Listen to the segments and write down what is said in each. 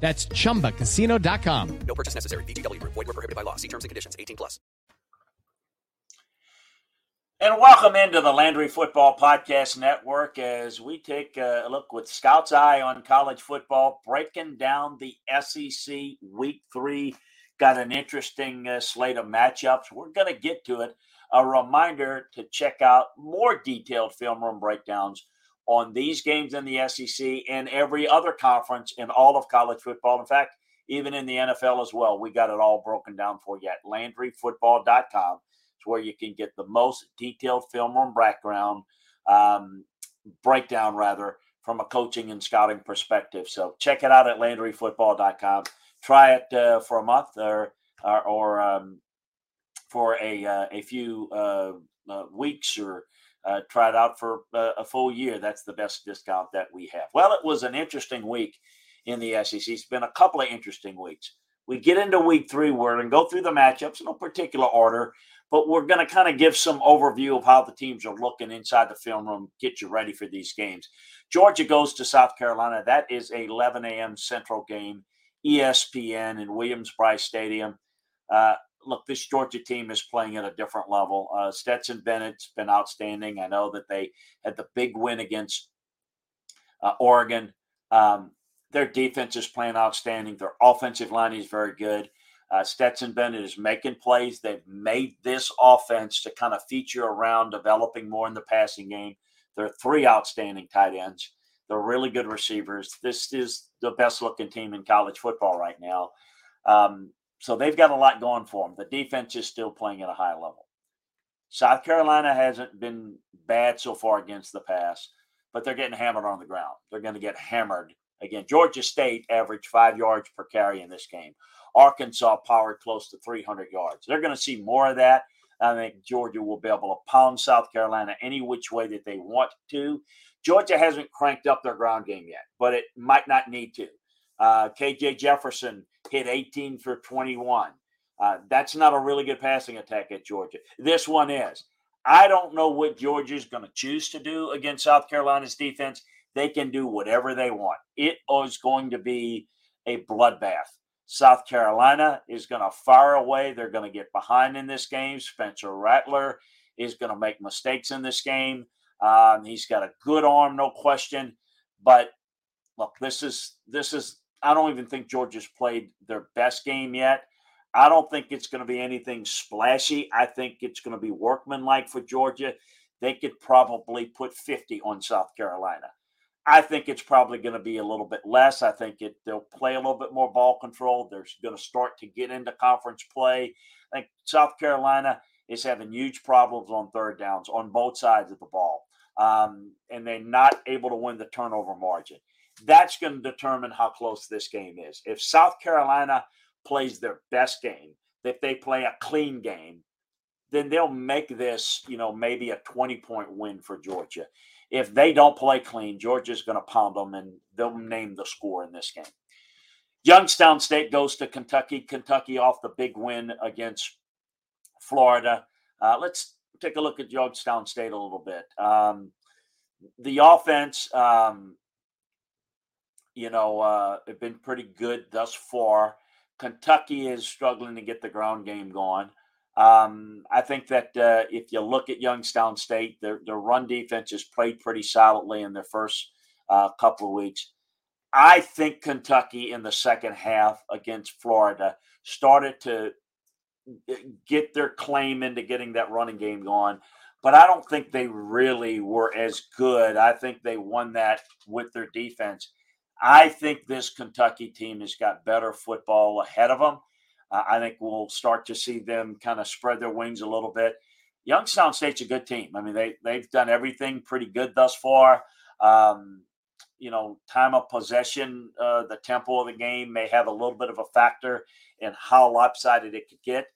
That's chumbacasino.com. No purchase necessary. VGW Group. Void were prohibited by law. See terms and conditions. 18 plus. And welcome into the Landry Football Podcast Network as we take a look with Scout's Eye on college football, breaking down the SEC Week 3. Got an interesting uh, slate of matchups. We're going to get to it. A reminder to check out more detailed film room breakdowns on these games in the SEC and every other conference in all of college football. In fact, even in the NFL as well. We got it all broken down for you at LandryFootball.com. It's where you can get the most detailed film room background, um, breakdown rather, from a coaching and scouting perspective. So check it out at LandryFootball.com. Try it uh, for a month or or, or um, for a uh, a few uh, uh weeks or uh, try it out for uh, a full year. That's the best discount that we have. Well, it was an interesting week in the SEC. It's been a couple of interesting weeks. We get into week three, we're going to go through the matchups in no particular order, but we're going to kind of give some overview of how the teams are looking inside the film room, get you ready for these games. Georgia goes to South Carolina. That is a 11 a.m. Central game, ESPN in Williams-Brice Stadium. Uh, look, this Georgia team is playing at a different level. Uh, Stetson Bennett's been outstanding. I know that they had the big win against uh, Oregon. Um, their defense is playing outstanding. Their offensive line is very good. Uh, Stetson Bennett is making plays. They've made this offense to kind of feature around developing more in the passing game. There are three outstanding tight ends. They're really good receivers. This is the best looking team in college football right now. Um, so they've got a lot going for them. The defense is still playing at a high level. South Carolina hasn't been bad so far against the pass, but they're getting hammered on the ground. They're going to get hammered again. Georgia State averaged five yards per carry in this game. Arkansas powered close to 300 yards. They're going to see more of that. I think Georgia will be able to pound South Carolina any which way that they want to. Georgia hasn't cranked up their ground game yet, but it might not need to. Uh, KJ Jefferson hit 18 for 21. Uh, that's not a really good passing attack at Georgia. This one is. I don't know what Georgia's going to choose to do against South Carolina's defense. They can do whatever they want. It is going to be a bloodbath. South Carolina is going to fire away. They're going to get behind in this game. Spencer Rattler is going to make mistakes in this game. Um, he's got a good arm, no question. But look, this is this is I don't even think Georgia's played their best game yet. I don't think it's going to be anything splashy. I think it's going to be workmanlike for Georgia. They could probably put 50 on South Carolina. I think it's probably going to be a little bit less. I think it they'll play a little bit more ball control. They're going to start to get into conference play. I think South Carolina is having huge problems on third downs on both sides of the ball, um, and they're not able to win the turnover margin that's going to determine how close this game is. If South Carolina plays their best game, if they play a clean game, then they'll make this, you know, maybe a 20 point win for Georgia. If they don't play clean, Georgia's going to pound them and they'll name the score in this game. Youngstown State goes to Kentucky. Kentucky off the big win against Florida. Uh, let's take a look at Youngstown State a little bit. Um, the offense, um, you know, uh, have been pretty good thus far. Kentucky is struggling to get the ground game going. Um, I think that uh, if you look at Youngstown State, their, their run defense has played pretty solidly in their first uh, couple of weeks. I think Kentucky in the second half against Florida started to get their claim into getting that running game going. But I don't think they really were as good. I think they won that with their defense. I think this Kentucky team has got better football ahead of them. Uh, I think we'll start to see them kind of spread their wings a little bit. Youngstown State's a good team. I mean, they they've done everything pretty good thus far. Um, you know, time of possession, uh, the tempo of the game may have a little bit of a factor in how lopsided it could get.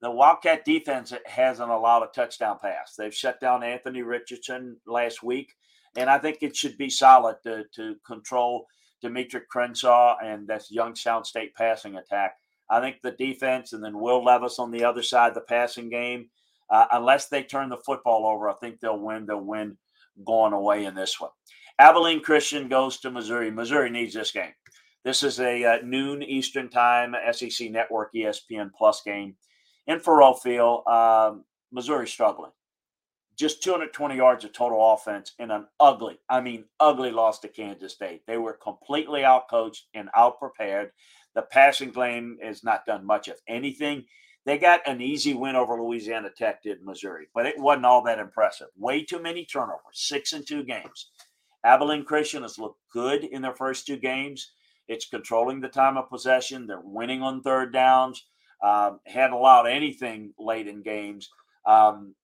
The Wildcat defense hasn't allowed a touchdown pass. They've shut down Anthony Richardson last week, and I think it should be solid to, to control Demeatric Crenshaw and that's Youngstown State passing attack. I think the defense and then Will Levis on the other side, the passing game, uh, unless they turn the football over, I think they'll win. They'll win going away in this one. Abilene Christian goes to Missouri. Missouri needs this game. This is a uh, noon Eastern time SEC Network ESPN Plus game in Faurot Field. Um, Missouri struggling. Just 220 yards of total offense in an ugly, I mean, ugly loss to Kansas State. They were completely outcoached and outprepared. The passing game has not done much of anything. They got an easy win over Louisiana Tech, did Missouri, but it wasn't all that impressive. Way too many turnovers, six and two games. Abilene Christian has looked good in their first two games. It's controlling the time of possession. They're winning on third downs. Um, hadn't allowed anything late in games. Um,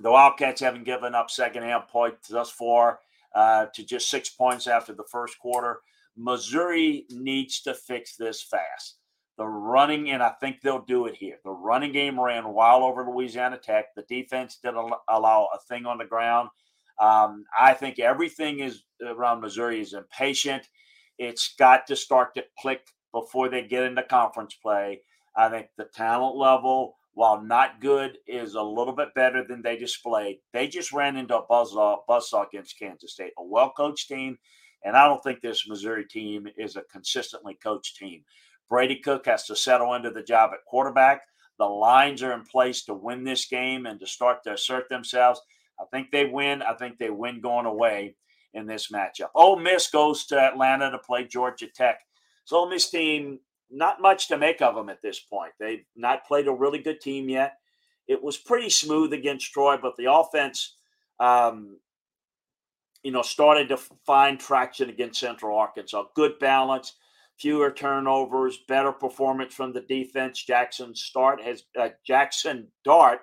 the Wildcats haven't given up second half points thus far uh, to just six points after the first quarter. Missouri needs to fix this fast. The running, and I think they'll do it here. The running game ran wild over Louisiana Tech. The defense didn't allow a thing on the ground. Um, I think everything is around Missouri is impatient. It's got to start to click before they get into conference play. I think the talent level, while not good, is a little bit better than they displayed. They just ran into a buzzsaw, buzzsaw against Kansas State, a well coached team. And I don't think this Missouri team is a consistently coached team. Brady Cook has to settle into the job at quarterback. The lines are in place to win this game and to start to assert themselves. I think they win. I think they win going away in this matchup. Ole Miss goes to Atlanta to play Georgia Tech. So Ole Miss team, not much to make of them at this point. They've not played a really good team yet. It was pretty smooth against Troy, but the offense, um, you know, started to find traction against Central Arkansas. Good balance, fewer turnovers, better performance from the defense. Jackson Start has uh, Jackson Dart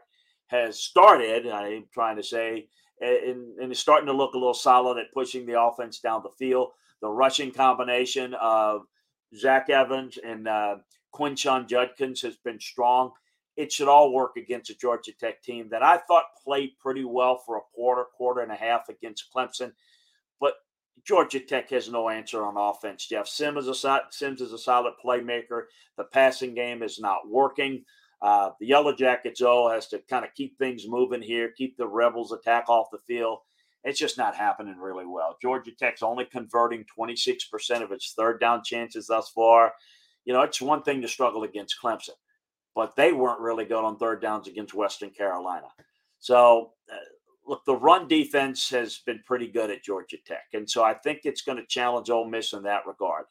has started, I'm trying to say, and, and is starting to look a little solid at pushing the offense down the field. The rushing combination of Zach Evans and uh, Quinshon Judkins has been strong. It should all work against a Georgia Tech team that I thought played pretty well for a quarter, quarter and a half against Clemson. But Georgia Tech has no answer on offense. Jeff Sims is a Sims is a solid playmaker. The passing game is not working. Uh, the Yellow Jackets, though, has to kind of keep things moving here, keep the Rebels' attack off the field. It's just not happening really well. Georgia Tech's only converting 26% of its third down chances thus far. You know, it's one thing to struggle against Clemson, but they weren't really good on third downs against Western Carolina. So, uh, look, the run defense has been pretty good at Georgia Tech. And so I think it's going to challenge Ole Miss in that regard.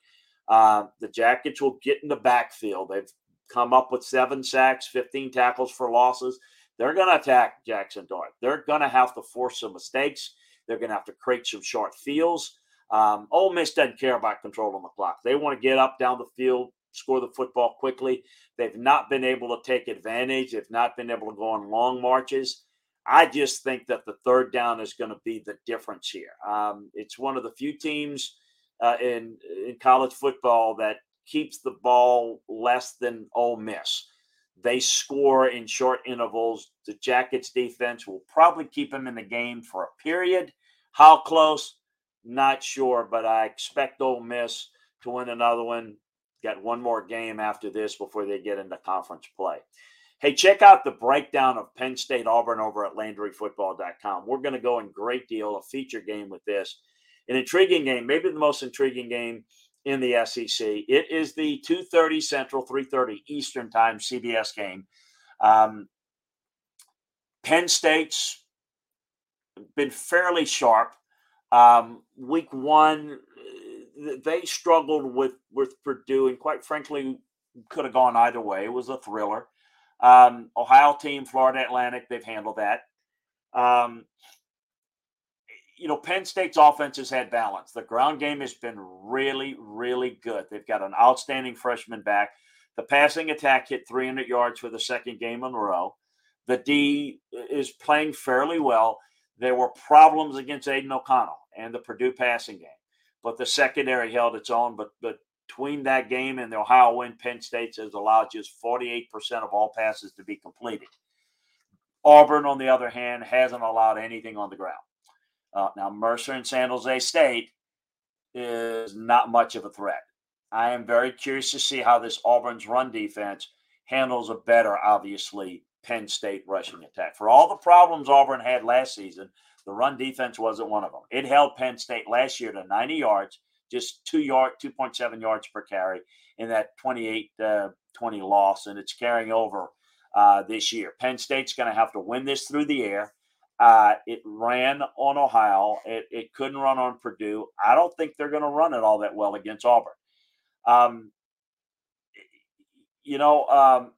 Uh, the Jackets will get in the backfield. They've come up with seven sacks, 15 tackles for losses. They're going to attack Jackson Dart. They're going to have to force some mistakes. They're going to have to create some short fields. Um, Ole Miss doesn't care about controlling the clock. They want to get up down the field, score the football quickly. They've not been able to take advantage. They've not been able to go on long marches. I just think that the third down is going to be the difference here. Um, it's one of the few teams uh, in in college football that keeps the ball less than Ole Miss. They score in short intervals. The Jackets defense will probably keep them in the game for a period. How close? Not sure, but I expect Ole Miss to win another one. Got one more game after this before they get into conference play. Hey, check out the breakdown of Penn State Auburn over at LandryFootball.com. We're going to go in great deal, a feature game with this. An intriguing game, maybe the most intriguing game in the SEC. It is the 2:30 Central, 3:30 Eastern Time CBS game. Um, Penn State's been fairly sharp. Um, week one, they struggled with with Purdue, and quite frankly, could have gone either way. It was a thriller. Um, Ohio team, Florida Atlantic, they've handled that. Um, you know, Penn State's offense has had balance. The ground game has been really, really good. They've got an outstanding freshman back. The passing attack hit 300 yards for the second game in a row. The D is playing fairly well. There were problems against Aidan O'Connell and the Purdue passing game, but the secondary held its own. But, but between that game and the Ohio win, Penn State has allowed just 48% of all passes to be completed. Auburn, on the other hand, hasn't allowed anything on the ground. Uh, now, Mercer and San Jose State is not much of a threat. I am very curious to see how this Auburn's run defense handles a better, obviously, Penn State rushing attack. For all the problems Auburn had last season, the run defense wasn't one of them. It held Penn State last year to 90 yards, just two yard, 2.7 yards per carry in that 28 uh, 20 loss, and it's carrying over uh, this year. Penn State's going to have to win this through the air. Uh, it ran on Ohio. It, it couldn't run on Purdue. I don't think they're going to run it all that well against Auburn. Um, you know, um,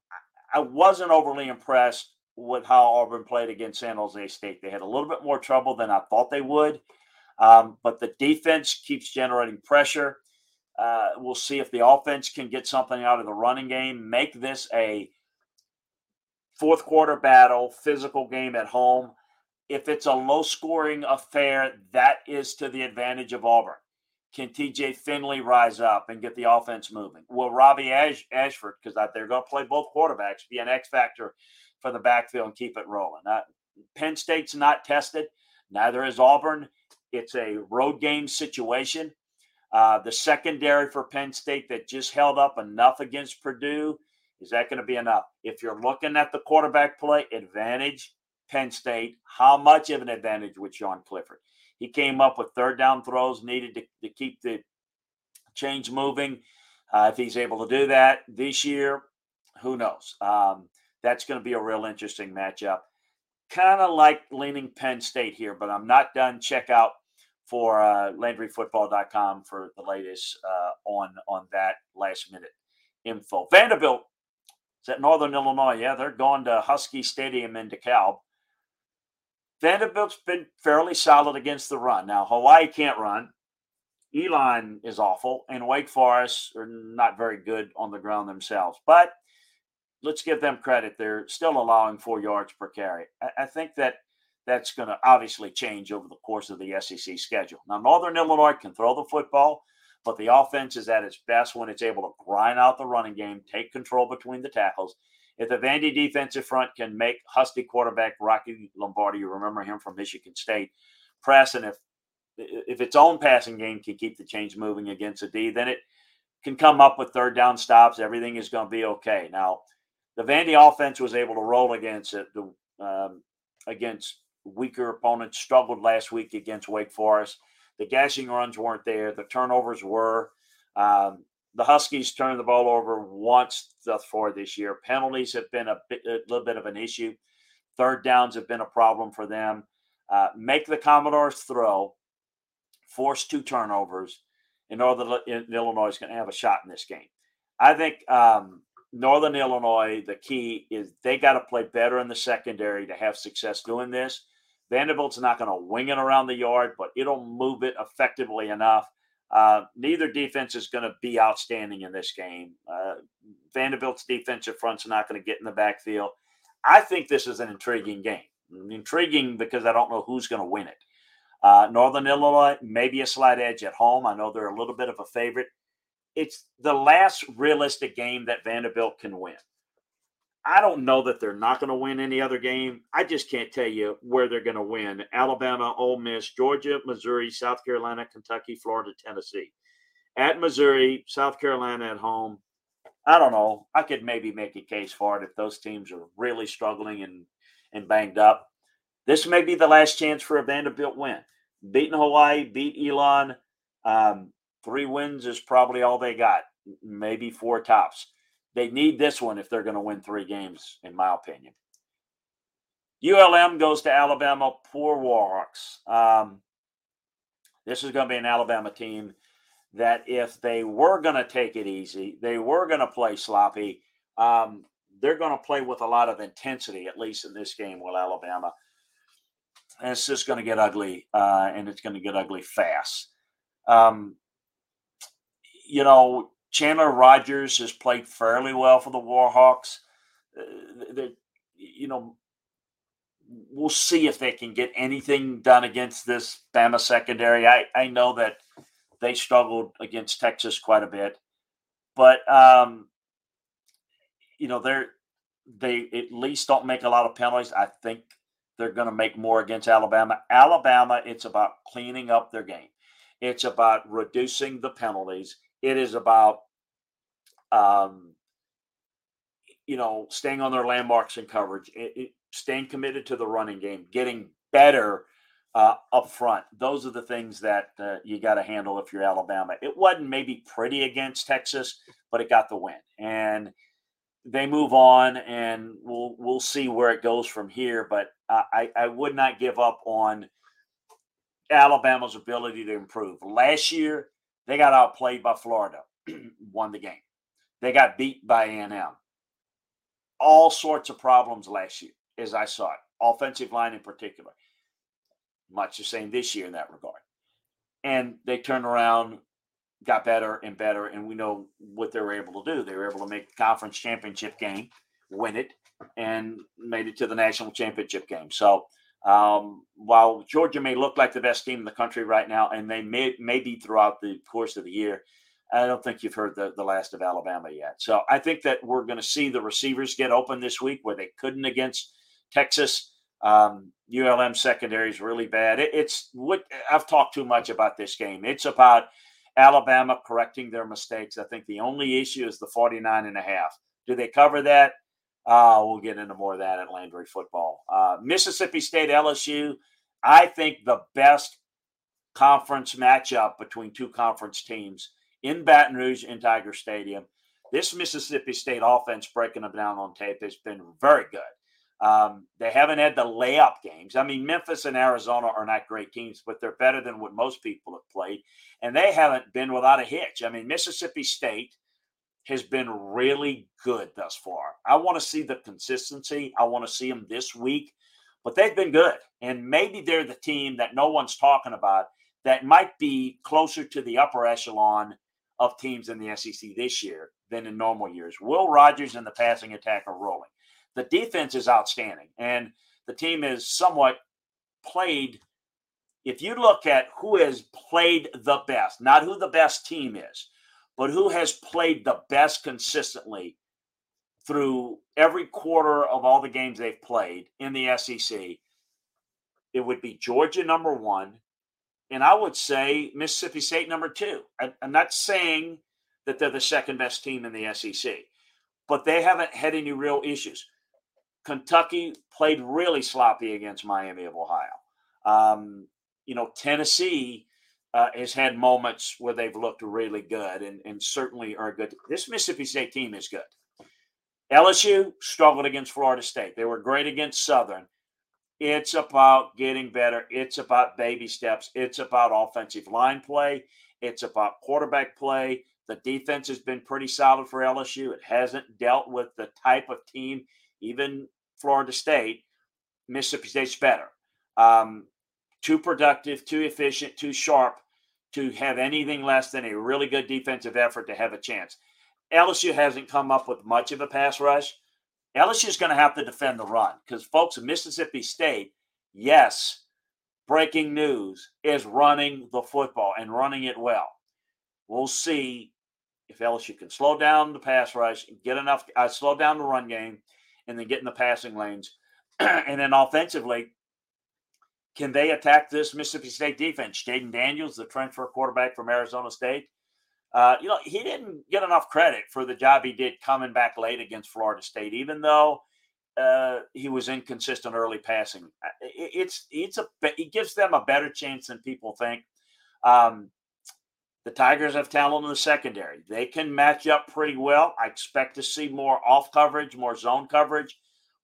I wasn't overly impressed with how Auburn played against San Jose State. They had a little bit more trouble than I thought they would, um, but the defense keeps generating pressure. Uh, we'll see if the offense can get something out of the running game, make this a fourth quarter battle, physical game at home. If it's a low scoring affair, that is to the advantage of Auburn. Can TJ Finley rise up and get the offense moving? Will Robby Ash- Ashford, because they're going to play both quarterbacks, be an X factor for the backfield and keep it rolling? Uh, Penn State's not tested. Neither is Auburn. It's a road game situation. Uh, the secondary for Penn State that just held up enough against Purdue is that going to be enough? If you're looking at the quarterback play advantage, Penn State, how much of an advantage with Sean Clifford? He came up with third down throws needed to, to keep the change moving. Uh, if he's able to do that this year, who knows? Um, that's going to be a real interesting matchup. Kind of like leaning Penn State here, but I'm not done. Check out for uh, LandryFootball.com for the latest uh, on on that last minute info. Vanderbilt is at Northern Illinois. Yeah, they're going to Husky Stadium in DeKalb. Vanderbilt's been fairly solid against the run. Now, Hawaii can't run. Elon is awful, and Wake Forest are not very good on the ground themselves. But let's give them credit. They're still allowing four yards per carry. I, I think that that's going to obviously change over the course of the SEC schedule. Now, Northern Illinois can throw the football, but the offense is at its best when it's able to grind out the running game, take control between the tackles, if the Vandy defensive front can make Husky quarterback Rocky Lombardi, you remember him from Michigan State, press, and if if its own passing game can keep the chains moving against a D, then it can come up with third down stops. Everything is going to be okay. Now, the Vandy offense was able to roll against it the, um, against weaker opponents. Struggled last week against Wake Forest. The gashing runs weren't there. The turnovers were. Um, the Huskies turned the ball over once thus far this year. Penalties have been a, bit, a little bit of an issue. Third downs have been a problem for them. Uh, make the Commodores throw, force two turnovers, in Northern Illinois is going to have a shot in this game. I think um, Northern Illinois, the key is they got to play better in the secondary to have success doing this. Vanderbilt's not going to wing it around the yard, but it'll move it effectively enough uh, neither defense is going to be outstanding in this game. Uh, Vanderbilt's defensive front's not going to get in the backfield. I think this is an intriguing game. Intriguing because I don't know who's going to win it. Uh, Northern Illinois, maybe a slight edge at home. I know they're a little bit of a favorite. It's the last realistic game that Vanderbilt can win. I don't know that they're not going to win any other game. I just can't tell you where they're going to win. Alabama, Ole Miss, Georgia, Missouri, South Carolina, Kentucky, Florida, Tennessee. At Missouri, South Carolina at home. I don't know. I could maybe make a case for it if those teams are really struggling and, and banged up. This may be the last chance for a Vanderbilt win. Beating Hawaii, beat Elon. Um, three wins is probably all they got, maybe four tops. They need this one if they're going to win three games, in my opinion. ULM goes to Alabama. Poor Warhawks. Um, this is going to be an Alabama team that, if they were going to take it easy, they were going to play sloppy. Um, they're going to play with a lot of intensity, at least in this game, will Alabama. And it's just going to get ugly, uh, and it's going to get ugly fast. Um, you know, Chandler Rogers has played fairly well for the Warhawks. Uh, you know, we'll see if they can get anything done against this Bama secondary. I, I know that they struggled against Texas quite a bit, but um, you know they're they at least don't make a lot of penalties. I think they're going to make more against Alabama. Alabama, it's about cleaning up their game. It's about reducing the penalties. It is about um, you know staying on their landmarks and coverage. It, it, staying committed to the running game, getting better uh, up front. Those are the things that uh, you got to handle if you're Alabama. It wasn't maybe pretty against Texas, but it got the win, and they move on, and we'll we'll see where it goes from here. But I I would not give up on Alabama's ability to improve. Last year, they got outplayed by Florida, won the game. They got beat by A&M. All sorts of problems last year as I saw it, offensive line in particular. Much the same this year in that regard. And they turned around, got better and better, and we know what they were able to do. They were able to make the conference championship game, win it, and made it to the national championship game. So um, while Georgia may look like the best team in the country right now, and they may, may be throughout the course of the year, I don't think you've heard the, the last of Alabama yet. So I think that we're going to see the receivers get open this week where they couldn't against Texas. Um, ULM secondary is really bad. It, it's what I've talked too much about this game. It's about Alabama correcting their mistakes. I think the only issue is the 49 and a half. Do they cover that? Uh, we'll get into more of that at Landry football. Uh, Mississippi State LSU, I think the best conference matchup between two conference teams in Baton Rouge in Tiger Stadium. This Mississippi State offense breaking them down on tape has been very good. Um, they haven't had the layup games. I mean, Memphis and Arizona are not great teams, but they're better than what most people have played. And they haven't been without a hitch. I mean, Mississippi State has been really good thus far. I want to see the consistency. I want to see them this week, but they've been good. And maybe they're the team that no one's talking about that might be closer to the upper echelon of teams in the SEC this year than in normal years. Will Rogers and the passing attack are rolling the defense is outstanding, and the team is somewhat played. If you look at who has played the best, not who the best team is, but who has played the best consistently through every quarter of all the games they've played in the SEC, it would be Georgia number one, and I would say Mississippi State number two. I'm not saying that they're the second best team in the SEC, but they haven't had any real issues. Kentucky played really sloppy against Miami of Ohio. Um, you know, Tennessee uh, has had moments where they've looked really good and, and certainly are good. This Mississippi State team is good. LSU struggled against Florida State. They were great against Southern. It's about getting better. It's about baby steps. It's about offensive line play. It's about quarterback play. The defense has been pretty solid for LSU. It hasn't dealt with the type of team, even Florida State, Mississippi State's better. Um, too productive, too efficient, too sharp to have anything less than a really good defensive effort to have a chance. LSU hasn't come up with much of a pass rush. LSU is going to have to defend the run because, folks, Mississippi State, yes, breaking news, is running the football and running it well. We'll see if LSU can slow down the pass rush, get enough, uh, slow down the run game, and then get in the passing lanes. and then offensively, can they attack this Mississippi State defense? Jayden Daniels, the transfer quarterback from Arizona State, uh, you know, he didn't get enough credit for the job he did coming back late against Florida State, even though uh, he was inconsistent early passing. Uh, it's it's a it gives them a better chance than people think. Um, the Tigers have talent in the secondary. They can match up pretty well. I expect to see more off coverage, more zone coverage.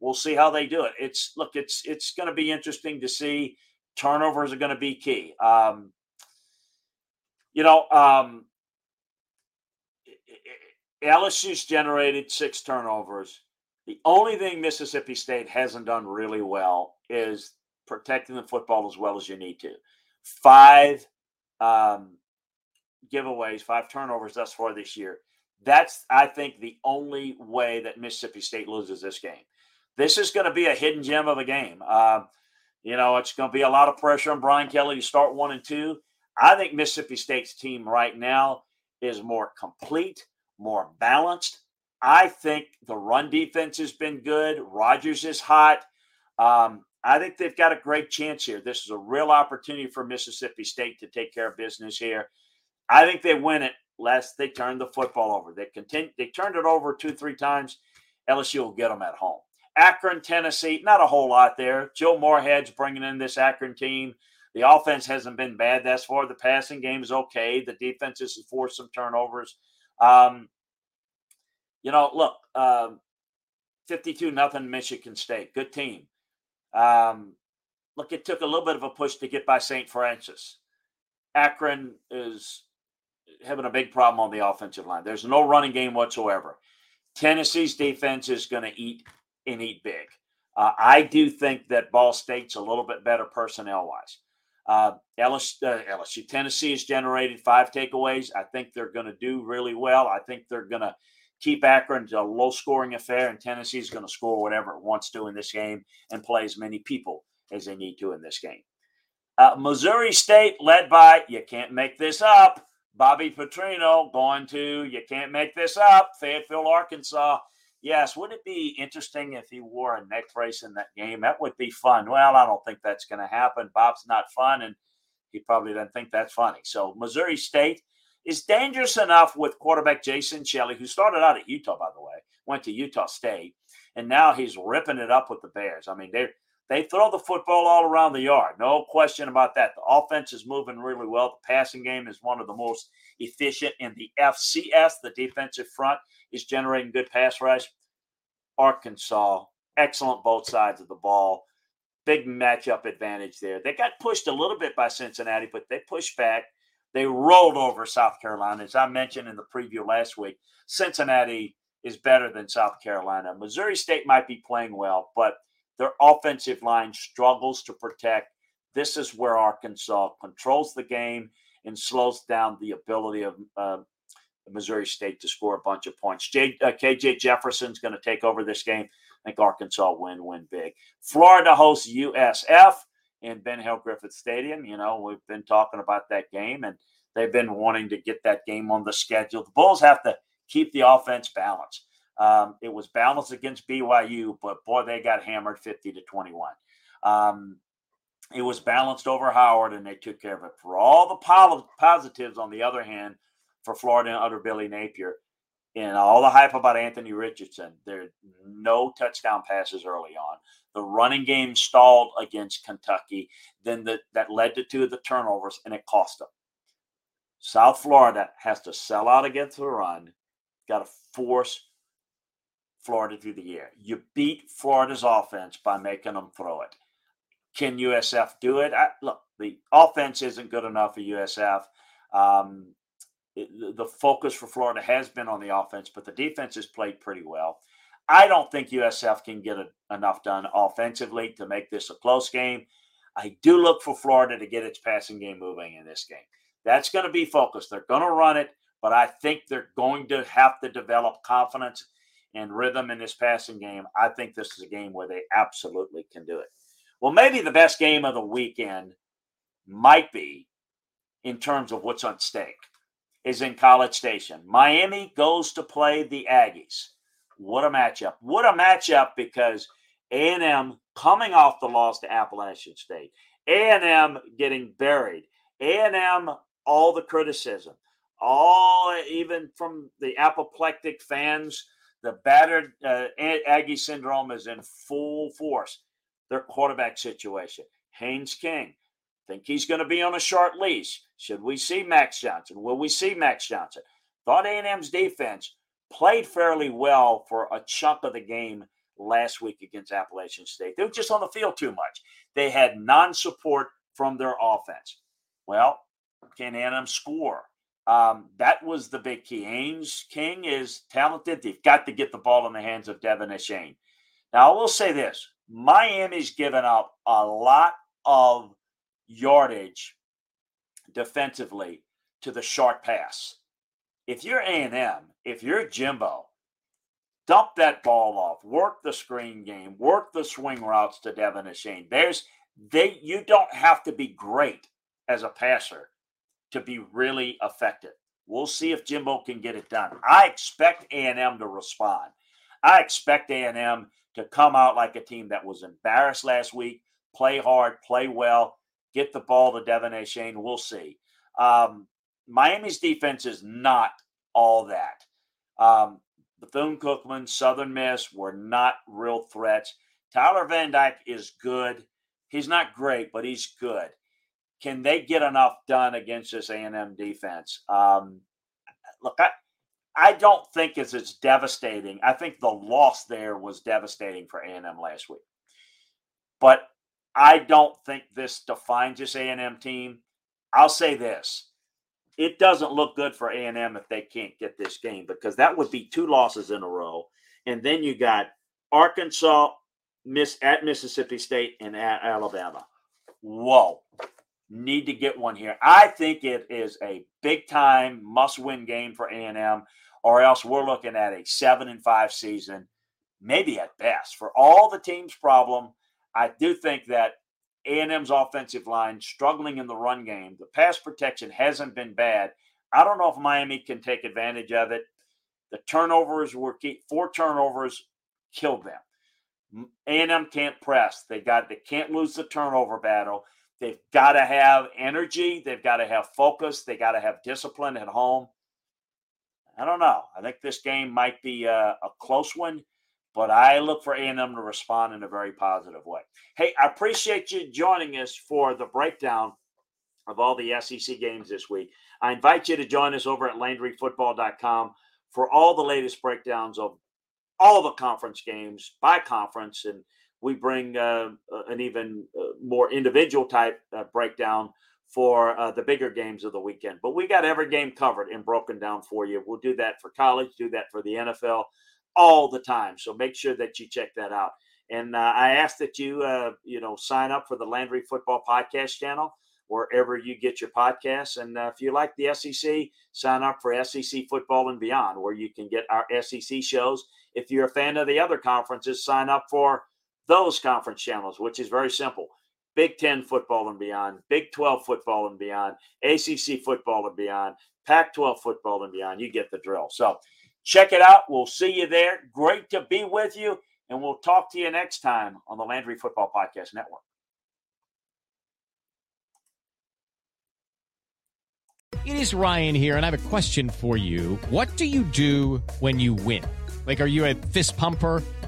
We'll see how they do it. It's look, it's it's going to be interesting to see. Turnovers are going to be key. Um, you know, um, LSU's generated six turnovers. The only thing Mississippi State hasn't done really well is protecting the football as well as you need to. Five um, giveaways, five turnovers thus far this year. That's, I think, the only way that Mississippi State loses this game. This is going to be a hidden gem of a game. Uh, you know, it's going to be a lot of pressure on Brian Kelly to start one and two. I think Mississippi State's team right now is more complete, more balanced. I think the run defense has been good. Rogers is hot. Um, I think they've got a great chance here. This is a real opportunity for Mississippi State to take care of business here. I think they win it lest they turn the football over. They continue. They turned it over two, three times. LSU will get them at home. Akron, Tennessee, not a whole lot there. Joe Moorhead's bringing in this Akron team. The offense hasn't been bad thus far. The passing game is okay. The defense has forced some turnovers. Um, you know, look, um, 52 nothing Michigan State. Good team. Um, look, it took a little bit of a push to get by St. Francis. Akron is having a big problem on the offensive line. There's no running game whatsoever. Tennessee's defense is going to eat and eat big. Uh, I do think that Ball State's a little bit better personnel wise. Uh, uh, LSU, Tennessee has generated five takeaways. I think they're going to do really well. I think they're going to keep Akron to a low scoring affair, and Tennessee is going to score whatever it wants to in this game and play as many people as they need to in this game. Uh, Missouri State, led by, you can't make this up, Bobby Petrino, going to, you can't make this up, Fayetteville, Arkansas. Yes, would it be interesting if he wore a neck brace in that game? That would be fun. Well, I don't think that's going to happen. Bob's not fun, and he probably doesn't think that's funny. So, Missouri State is dangerous enough with quarterback Jason Shelley, who started out at Utah, by the way, went to Utah State, and now he's ripping it up with the Bears. I mean, they they throw the football all around the yard, no question about that. The offense is moving really well. The passing game is one of the most efficient in the FCS. The defensive front is generating good pass rush. Arkansas, excellent both sides of the ball. Big matchup advantage there. They got pushed a little bit by Cincinnati, but they pushed back. They rolled over South Carolina. As I mentioned in the preview last week, Cincinnati is better than South Carolina. Missouri State might be playing well, but their offensive line struggles to protect. This is where Arkansas controls the game and slows down the ability of uh, Missouri State to score a bunch of points. J, uh, KJ Jefferson's going to take over this game. I think Arkansas win, win big. Florida hosts USF in Ben Hill Griffin Stadium. You know, we've been talking about that game, and they've been wanting to get that game on the schedule. The Bulls have to keep the offense balanced. Um, it was balanced against BYU, but boy, they got hammered 50 to 21. Um, it was balanced over Howard, and they took care of it. For all the positives, on the other hand, for Florida and under Billy Napier, and all the hype about Anthony Richardson, there no touchdown passes early on. The running game stalled against Kentucky. Then the, that led to two of the turnovers, and it cost them. South Florida has to sell out against the run. Got to force Florida through the air. You beat Florida's offense by making them throw it. Can USF do it? I, look, the offense isn't good enough for USF. Um, it, the focus for Florida has been on the offense, but the defense has played pretty well. I don't think USF can get a, enough done offensively to make this a close game. I do look for Florida to get its passing game moving in this game. That's going to be focused. They're going to run it, but I think they're going to have to develop confidence and rhythm in this passing game. I think this is a game where they absolutely can do it. Well, maybe the best game of the weekend might be in terms of what's on stake is in College Station. Miami goes to play the Aggies. What a matchup. What a matchup because A&M coming off the loss to Appalachian State. A&M getting buried. A&M all the criticism. All even from the apoplectic fans, the battered uh, Aggie syndrome is in full force. Their quarterback situation. Haynes King, think he's going to be on a short leash. Should we see Max Johnson? Will we see Max Johnson? Thought A&M's defense played fairly well for a chunk of the game last week against Appalachian State. They were just on the field too much. They had non-support from their offense. Well, can A&M score? Um, that was the big key. Haynes King is talented. They've got to get the ball in the hands of De'Von Achane. Now, I will say this Miami's given up a lot of yardage defensively to the short pass. If you're A&M, if you're Jimbo, dump that ball off, work the screen game, work the swing routes to De'Von Achane. There's they you don't have to be great as a passer to be really effective. We'll see if Jimbo can get it done. I expect A&M to respond. I expect A&M to come out like a team that was embarrassed last week, play hard, play well, get the ball to De'Von Achane. We'll see. Um, Miami's defense is not all that. Um, Bethune Cookman, Southern Miss were not real threats. Tyler Van Dyke is good. He's not great, but he's good. Can they get enough done against this A&M defense? Um, look, I, I don't think it's as devastating. I think the loss there was devastating for A&M last week. But I don't think this defines this A&M team. I'll say this. It doesn't look good for A&M if they can't get this game because that would be two losses in a row. And then you got Arkansas miss at Mississippi State and at Alabama. Whoa. Need to get one here. I think it is a big time must win game for A&M or else we're looking at a 7 and 5 season maybe at best. For all the team's problem, I do think that A&M's offensive line struggling in the run game. The pass protection hasn't been bad. I don't know if Miami can take advantage of it. The turnovers were key. Four turnovers killed them. A&M can't press. They got they can't lose the turnover battle. They've got to have energy. They've got to have focus. They got to have discipline at home. I don't know. I think this game might be a, a close one but I look for A&M to respond in a very positive way. Hey, I appreciate you joining us for the breakdown of all the SEC games this week. I invite you to join us over at LandryFootball.com for all the latest breakdowns of all the conference games by conference, and we bring uh, an even uh, more individual type uh, breakdown for uh, the bigger games of the weekend. But we got every game covered and broken down for you. We'll do that for college, do that for the NFL all the time. So make sure that you check that out. And uh, I ask that you, uh, you know, sign up for the Landry Football Podcast channel wherever you get your podcasts. And uh, if you like the SEC, sign up for SEC Football and Beyond, where you can get our SEC shows. If you're a fan of the other conferences, sign up for those conference channels, which is very simple. Big 10 football and beyond, Big 12 football and beyond, ACC football and beyond, Pac 12 football and beyond. You get the drill. So, Check it out. We'll see you there. Great to be with you. And we'll talk to you next time on the Landry Football Podcast Network. It is Ryan here, and I have a question for you. What do you do when you win? Like, are you a fist pumper?